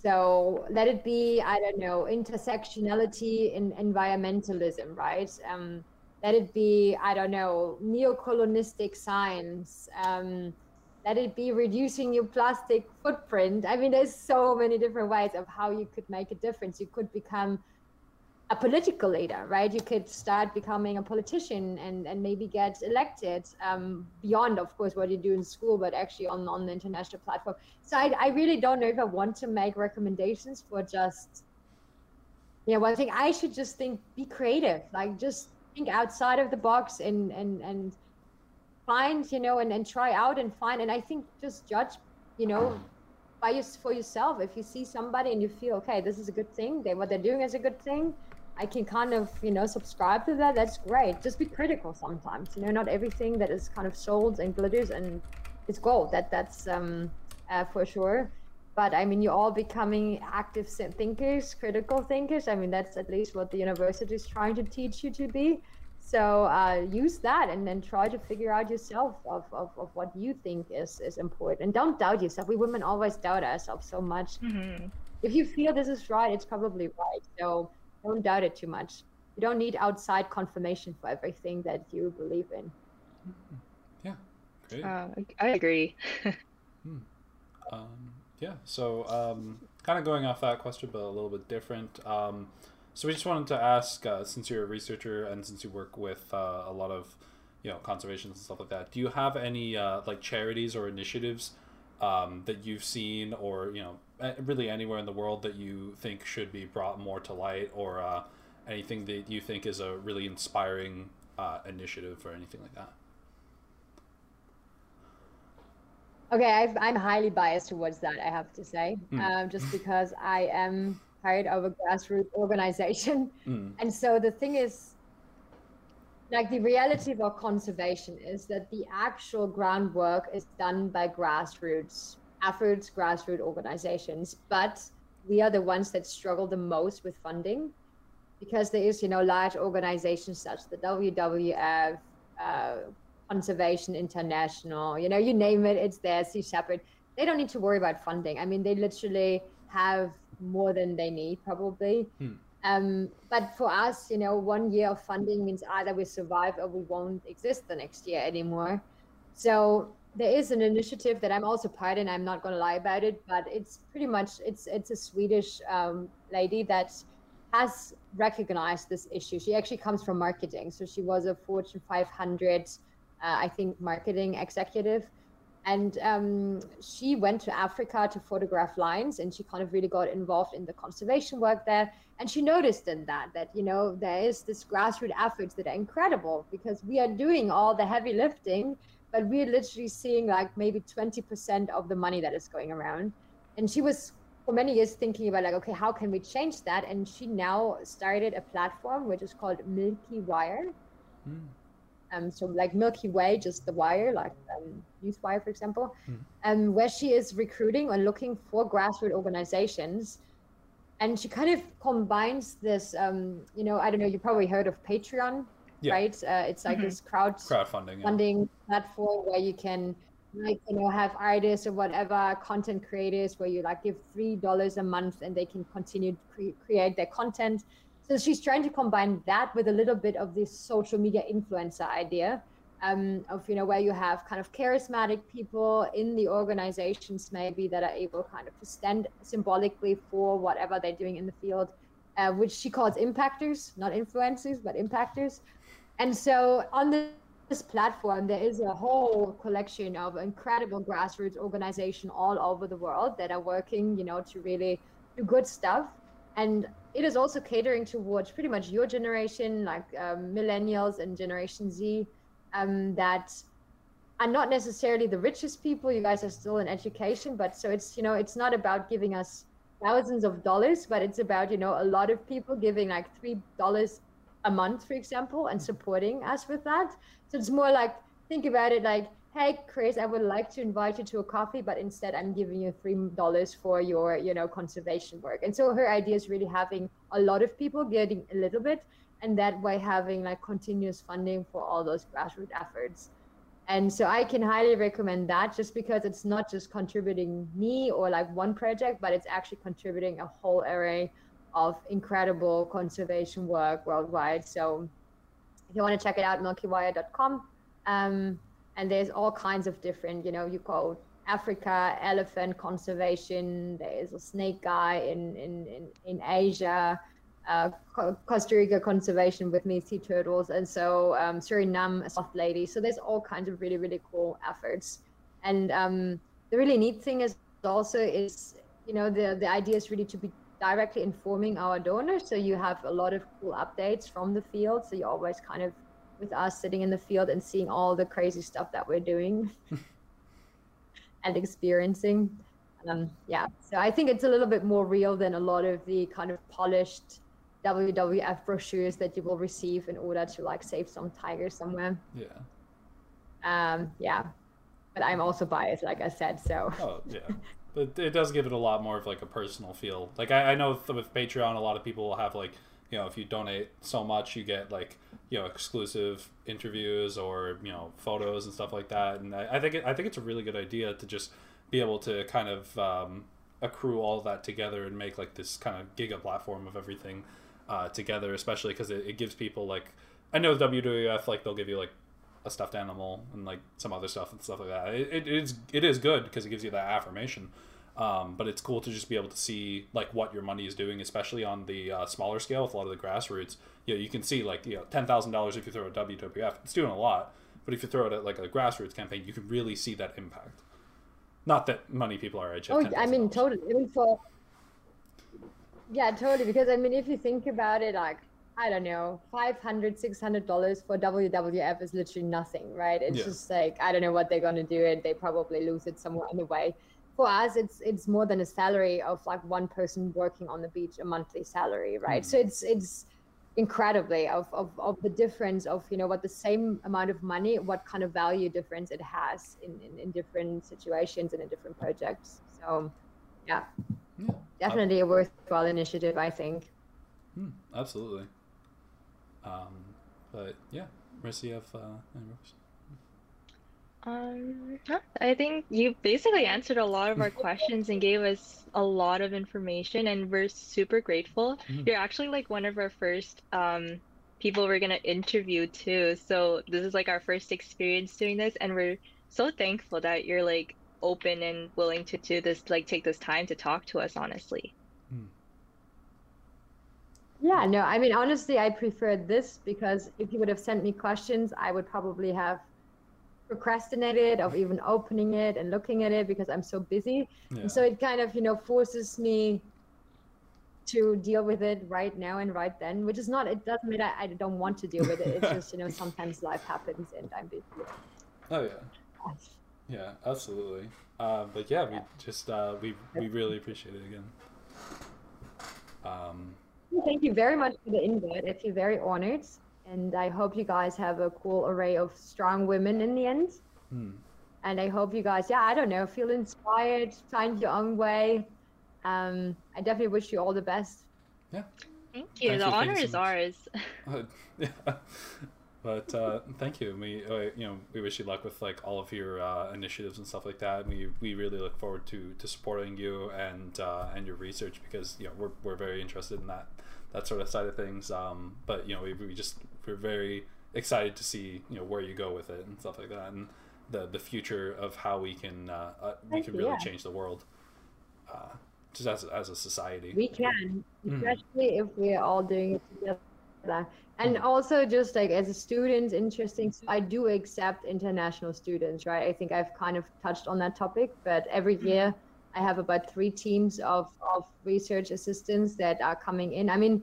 so let it be I don't know intersectionality in environmentalism, right? Um, let it be I don't know neocolonistic science. Um, let it be reducing your plastic footprint. I mean, there's so many different ways of how you could make a difference. You could become a political leader, right? You could start becoming a politician and, and maybe get elected um, beyond, of course, what you do in school, but actually on, on the international platform. So I, I really don't know if I want to make recommendations for just, yeah, well, I think I should just think, be creative, like just think outside of the box and, and, and find, you know, and, and try out and find. And I think just judge, you know, by your, for yourself. If you see somebody and you feel, okay, this is a good thing, they, what they're doing is a good thing, I can kind of, you know, subscribe to that, that's great. Just be critical sometimes. You know, not everything that is kind of sold and glitters and it's gold. That that's um, uh, for sure. But I mean, you're all becoming active thinkers, critical thinkers. I mean, that's at least what the university is trying to teach you to be. So uh, use that and then try to figure out yourself of, of, of what you think is, is important. And don't doubt yourself. We women always doubt ourselves so much. Mm-hmm. If you feel this is right, it's probably right. So don't doubt it too much. You don't need outside confirmation for everything that you believe in. Yeah, great. Uh, I agree. hmm. um, yeah, so um, kind of going off that question, but a little bit different. Um, so we just wanted to ask, uh, since you're a researcher and since you work with uh, a lot of, you know, conservations and stuff like that, do you have any uh, like charities or initiatives um, that you've seen, or you know, really anywhere in the world that you think should be brought more to light, or uh, anything that you think is a really inspiring uh, initiative or anything like that? Okay, i am highly biased towards that, I have to say, mm. um, just because I am part of a grassroots organization. Mm. And so the thing is, like the reality of our conservation is that the actual groundwork is done by grassroots efforts, grassroots organizations, but we are the ones that struggle the most with funding because there is, you know, large organizations such as the WWF, uh, Conservation International, you know, you name it, it's there, Sea Shepherd. They don't need to worry about funding. I mean, they literally have more than they need probably. Hmm. Um, but for us, you know, one year of funding means either we survive or we won't exist the next year anymore. So there is an initiative that I'm also part in. I'm not going to lie about it, but it's pretty much it's it's a Swedish um, lady that has recognized this issue. She actually comes from marketing, so she was a Fortune 500, uh, I think, marketing executive, and um, she went to Africa to photograph lions, and she kind of really got involved in the conservation work there. And she noticed in that that you know there is this grassroots efforts that are incredible because we are doing all the heavy lifting but we're literally seeing like maybe 20% of the money that is going around. And she was for many years thinking about like, okay, how can we change that? And she now started a platform which is called Milky Wire. Mm. Um, so like Milky Way, just the wire, like um, Wire, for example, mm. um, where she is recruiting or looking for grassroots organizations. And she kind of combines this, um, you know, I don't know, you probably heard of Patreon yeah. right? Uh, it's like mm-hmm. this crowd crowdfunding funding yeah. platform where you can like you know have artists or whatever content creators where you like give three dollars a month and they can continue to cre- create their content. So she's trying to combine that with a little bit of this social media influencer idea. Um, of you know where you have kind of charismatic people in the organizations maybe that are able kind of to stand symbolically for whatever they're doing in the field uh, which she calls impactors not influencers but impactors and so on this platform, there is a whole collection of incredible grassroots organizations all over the world that are working, you know, to really do good stuff. And it is also catering towards pretty much your generation, like um, millennials and Generation Z, um, that are not necessarily the richest people. You guys are still in education, but so it's you know it's not about giving us thousands of dollars, but it's about you know a lot of people giving like three dollars a month, for example, and supporting us with that. So it's more like think about it like, hey, Chris, I would like to invite you to a coffee, but instead I'm giving you three dollars for your, you know, conservation work. And so her idea is really having a lot of people getting a little bit, and that way having like continuous funding for all those grassroots efforts. And so I can highly recommend that just because it's not just contributing me or like one project, but it's actually contributing a whole array of incredible conservation work worldwide. So if you want to check it out, milkywire.com. Um, and there's all kinds of different, you know, you go Africa, elephant conservation. There's a snake guy in, in, in, in Asia, uh, Costa Rica conservation with me, sea turtles. And so um, Suriname, a soft lady. So there's all kinds of really, really cool efforts. And um, the really neat thing is also is, you know, the, the idea is really to be directly informing our donors. So you have a lot of cool updates from the field. So you're always kind of with us sitting in the field and seeing all the crazy stuff that we're doing and experiencing. Um, yeah, so I think it's a little bit more real than a lot of the kind of polished WWF brochures that you will receive in order to like save some tiger somewhere. Yeah. Um, yeah, but I'm also biased, like I said. So. Oh yeah. but it does give it a lot more of like a personal feel. Like I, I know with Patreon, a lot of people will have like you know if you donate so much, you get like you know exclusive interviews or you know photos and stuff like that. And I, I think it, I think it's a really good idea to just be able to kind of um, accrue all of that together and make like this kind of giga platform of everything uh, together, especially because it, it gives people like I know WWF like they'll give you like a stuffed animal and like some other stuff and stuff like that. It, it is it is good because it gives you that affirmation. Um, but it's cool to just be able to see like what your money is doing, especially on the uh, smaller scale with a lot of the grassroots. You know, you can see like you know ten thousand dollars if you throw a WWF, it's doing a lot. But if you throw it at like a grassroots campaign, you can really see that impact. Not that money people are at. Oh, I mean, totally. I mean, for yeah, totally. Because I mean, if you think about it, like I don't know, 500 $600 for WWF is literally nothing, right? It's yeah. just like, I don't know what they're going to do and They probably lose it somewhere on the way. For us, it's it's more than a salary of like one person working on the beach, a monthly salary, right? Mm. So it's it's incredibly of, of, of the difference of you know what the same amount of money what kind of value difference it has in, in, in different situations and in different projects. So yeah, yeah. definitely a worthwhile initiative i think. Hmm, absolutely. Um, but yeah, you have uh, any Um, I think you basically answered a lot of our questions and gave us a lot of information, and we're super grateful. Mhm. You're actually like one of our first um people we're gonna interview too. So this is like our first experience doing this, and we're so thankful that you're like open and willing to do this, like take this time to talk to us, honestly. Yeah, no, I mean, honestly, I preferred this because if you would have sent me questions, I would probably have procrastinated of even opening it and looking at it because I'm so busy. Yeah. And so it kind of, you know, forces me to deal with it right now and right then, which is not, it doesn't mean I, I don't want to deal with it. It's just, you know, sometimes life happens and I'm busy. oh yeah. Yeah, absolutely. Uh, but yeah, we just uh, we we really appreciate it again. Um, Thank you very much for the invite. I feel very honored. And I hope you guys have a cool array of strong women in the end. hmm. And I hope you guys, yeah, I don't know, feel inspired, find your own way. Um, I definitely wish you all the best. Yeah. Thank you. Thank The you, honor you so is ours. Uh, yeah. But uh, thank you. We uh, you know we wish you luck with like all of your uh, initiatives and stuff like that. We, we really look forward to, to supporting you and uh, and your research because you know we're, we're very interested in that that sort of side of things. Um, but you know we, we just we're very excited to see you know where you go with it and stuff like that and the the future of how we can uh, uh, we can really yeah. change the world. Uh, just as, as a society. We can, Mhm. especially if we're all doing it together. And also, just like as a student, interesting. So I do accept international students, right? I think I've kind of touched on that topic, but every year I have about three teams of, of research assistants that are coming in. I mean,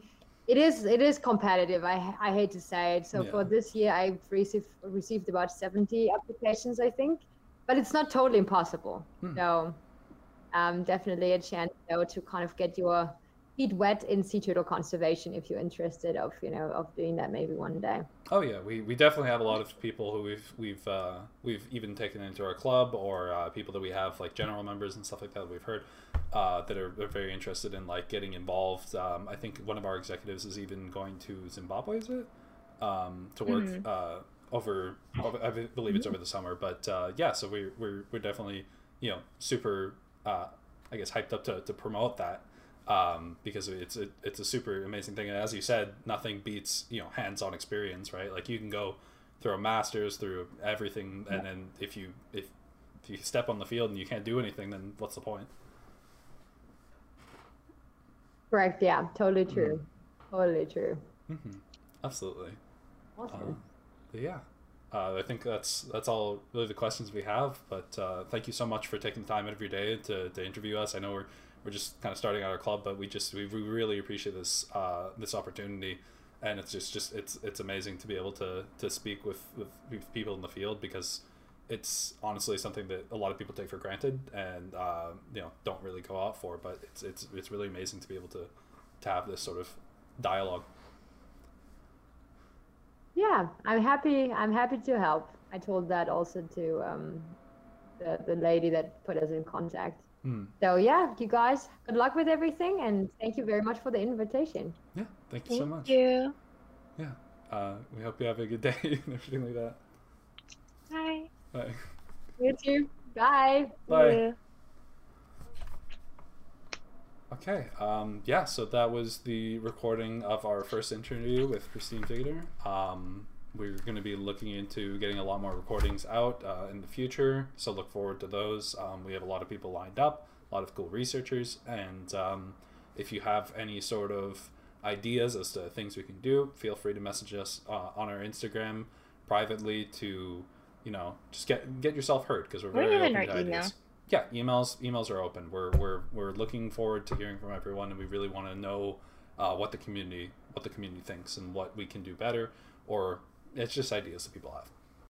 it is it is competitive. I I hate to say it. So Yeah. for this year, I've received received about seventy applications, I think, but it's not totally impossible. Hmm. So um, definitely a chance though to kind of get your wet in sea turtle conservation if you're interested of you know of doing that maybe one day. Oh yeah, we, we definitely have a lot of people who we've we've uh, we've even taken into our club or uh, people that we have like general members and stuff like that. We've heard uh, that are, are very interested in like getting involved. Um, I think one of our executives is even going to Zimbabwe. Is it um, to work Mhm. uh, over, over? I believe it's over the summer. But uh, yeah, so we we're we're definitely you know super uh, I guess hyped up to, to promote that um, because it's a, it's a super amazing thing. And as you said, nothing beats you know hands-on experience, right? Like you can go through a master's, through everything, and then if you if if you step on the field and you can't do anything, then what's the point? Correct. Yeah. Totally true. Totally true. hmm Absolutely. Awesome. Uh, yeah, uh, I think that's that's all really the questions we have. But uh, thank you so much for taking the time out of your day to, to interview us. I know we're we're just kind of starting out our club, but we just we, we really appreciate this uh, this opportunity, and it's just just it's it's amazing to be able to to speak with with, people in the field because it's honestly something that a lot of people take for granted and uh, you know don't really go out for. But it's it's it's really amazing to be able to to have this sort of dialogue. Yeah, I'm happy. I'm happy to help. I told that also to um, the the lady that put us in contact. Hmm. So yeah, you guys, good luck with everything, and thank you very much for the invitation. Yeah, thank you so Thank much. you. Yeah. Uh, we hope you have a good day and everything like that. Bye. Bye. You too. Bye. Bye. Yeah. Okay. Um, yeah, so that was the recording of our first interview with Christine Figgener. Um, we're going to be looking into getting a lot more recordings out uh, in the future, so look forward to those. Um, we have a lot of people lined up, a lot of cool researchers, and um, if you have any sort of ideas as to things we can do, feel free to message us uh, on our Instagram privately to, you know, just get get yourself heard because we're very open to email. ideas. Yeah, emails emails are open. We're we're we're looking forward to hearing from everyone, and we really want to know uh, what the community what the community thinks and what we can do better, or it's just ideas that people have.